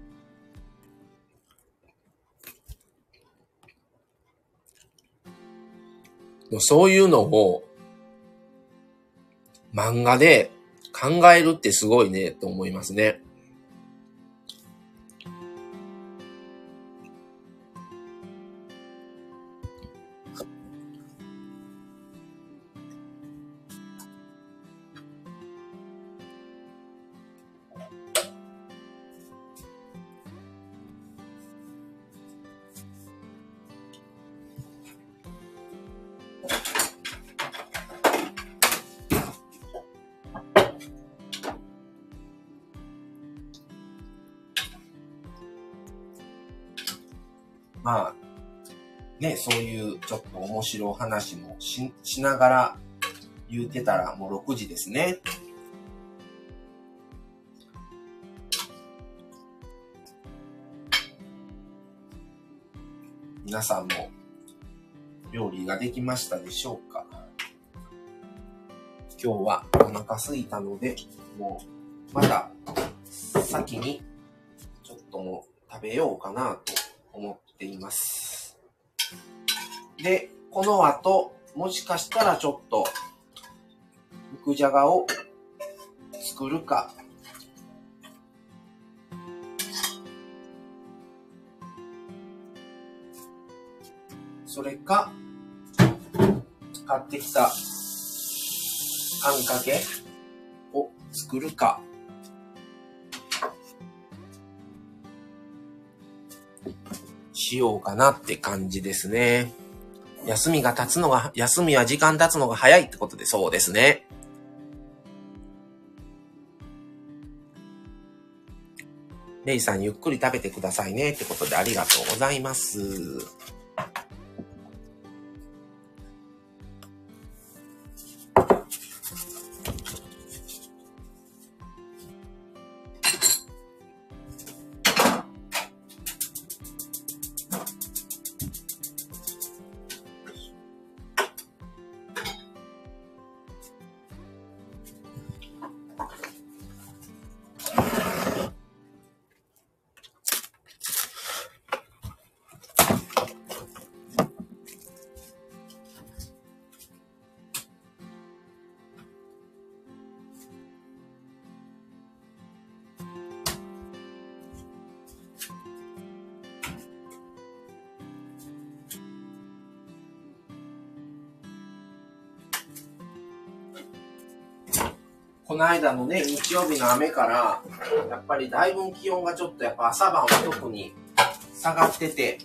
そういうのを漫画で考えるってすごいねと思いますね。まあ、ね、そういうちょっと面白い話もししながら言うてたらもう6時ですね。皆さんも料理ができましたでしょうか？今日はお腹すいたので、もうまた先にちょっとも食べようかなとています。で、この後、もしかしたらちょっと、肉じゃがを作るか、それか、買ってきたあんかけを作るか、しようかなって感じですね。休みが経つのが、休みは時間経つのが早いってことでそうですね。レイさんゆっくり食べてくださいねってことでありがとうございます。この間のね、日曜日の雨から、やっぱりだいぶ気温がちょっとやっぱ朝晩は特に下がってて、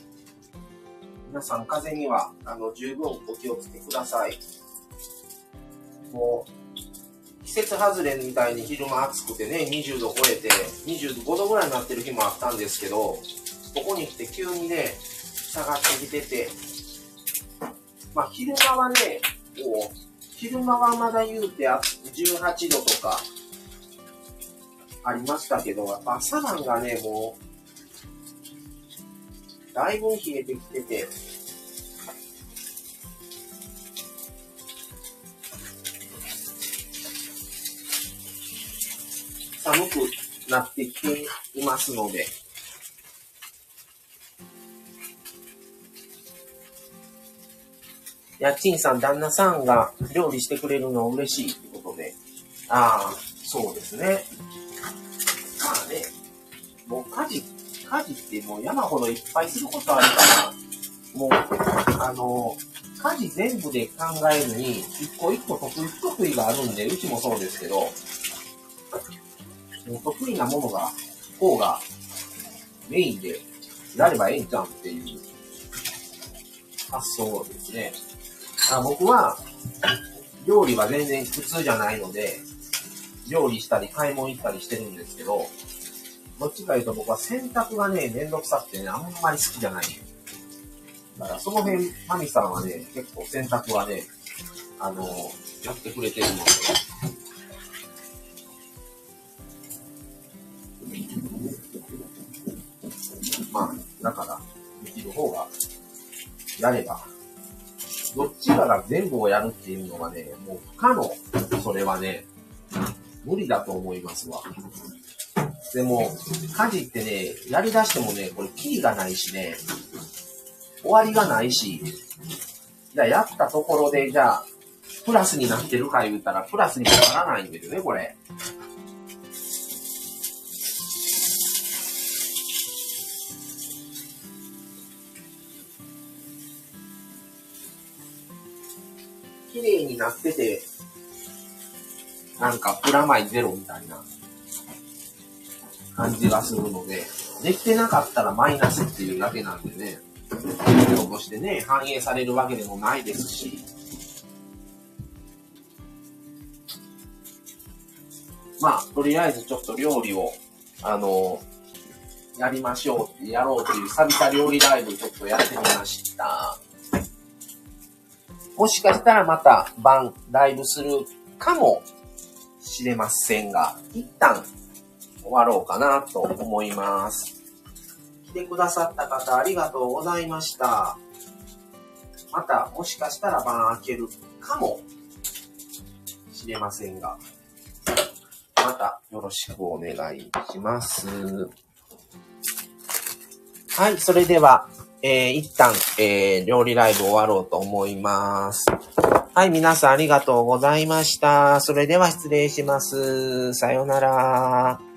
皆さん風には、あの、十分お気をつけください。もう、季節外れみたいに昼間暑くてね、20度超えて、25度ぐらいになってる日もあったんですけど、ここに来て急にね、下がってきてて、まあ昼間はね、もう、昼間はまだ言うてあ18度とか、ありましたけど、やっぱ朝晩がね、もう、だいぶ冷えてきてて、寒くなってきていますので、家賃さん、旦那さんが料理してくれるの嬉しい。ああ、そうですね。まあね、もう家事、家事ってもう山ほどいっぱいすることあるから、もう、あの、家事全部で考えずに、一個一個得意不得意があるんで、うちもそうですけど、もう得意なものが、方がメインでやればええんじゃんっていう発想ですね。あ僕は、料理は全然苦痛じゃないので、料理したり買い物行ったりしてるんですけど、どっちか言うと僕は洗濯がね、めんどくさくてね、あんまり好きじゃない。だからその辺、マミさんはね、結構洗濯はね、あの、やってくれてるので、まあ、だから、できる方が、やれば、どっちかが全部をやるっていうのはね、もう不可能。それはね、無理だと思いますわ。でも、家事ってね、やり出してもね、これキリがないしね、終わりがないし、じゃあやったところで、じゃあ、プラスになってるか言ったら、プラスにもならないんですよね、これ。綺麗になってて、なんかプラマイゼロみたいな感じがするので、できてなかったらマイナスっていうだけなんでね、給料としてね、反映されるわけでもないですし、まあ、とりあえずちょっと料理を、あの、やりましょうって、やろうっていう久々料理ライブちょっとやってみました。もしかしたらまた晩ライブするかもしれませんが、一旦終わろうかなと思います。来てくださった方ありがとうございました。またもしかしたら晩開けるかもしれませんが、またよろしくお願いします。はい、それでは、えー、一旦、えー、料理ライブ終わろうと思います。はい、皆さんありがとうございました。それでは失礼します。さようなら。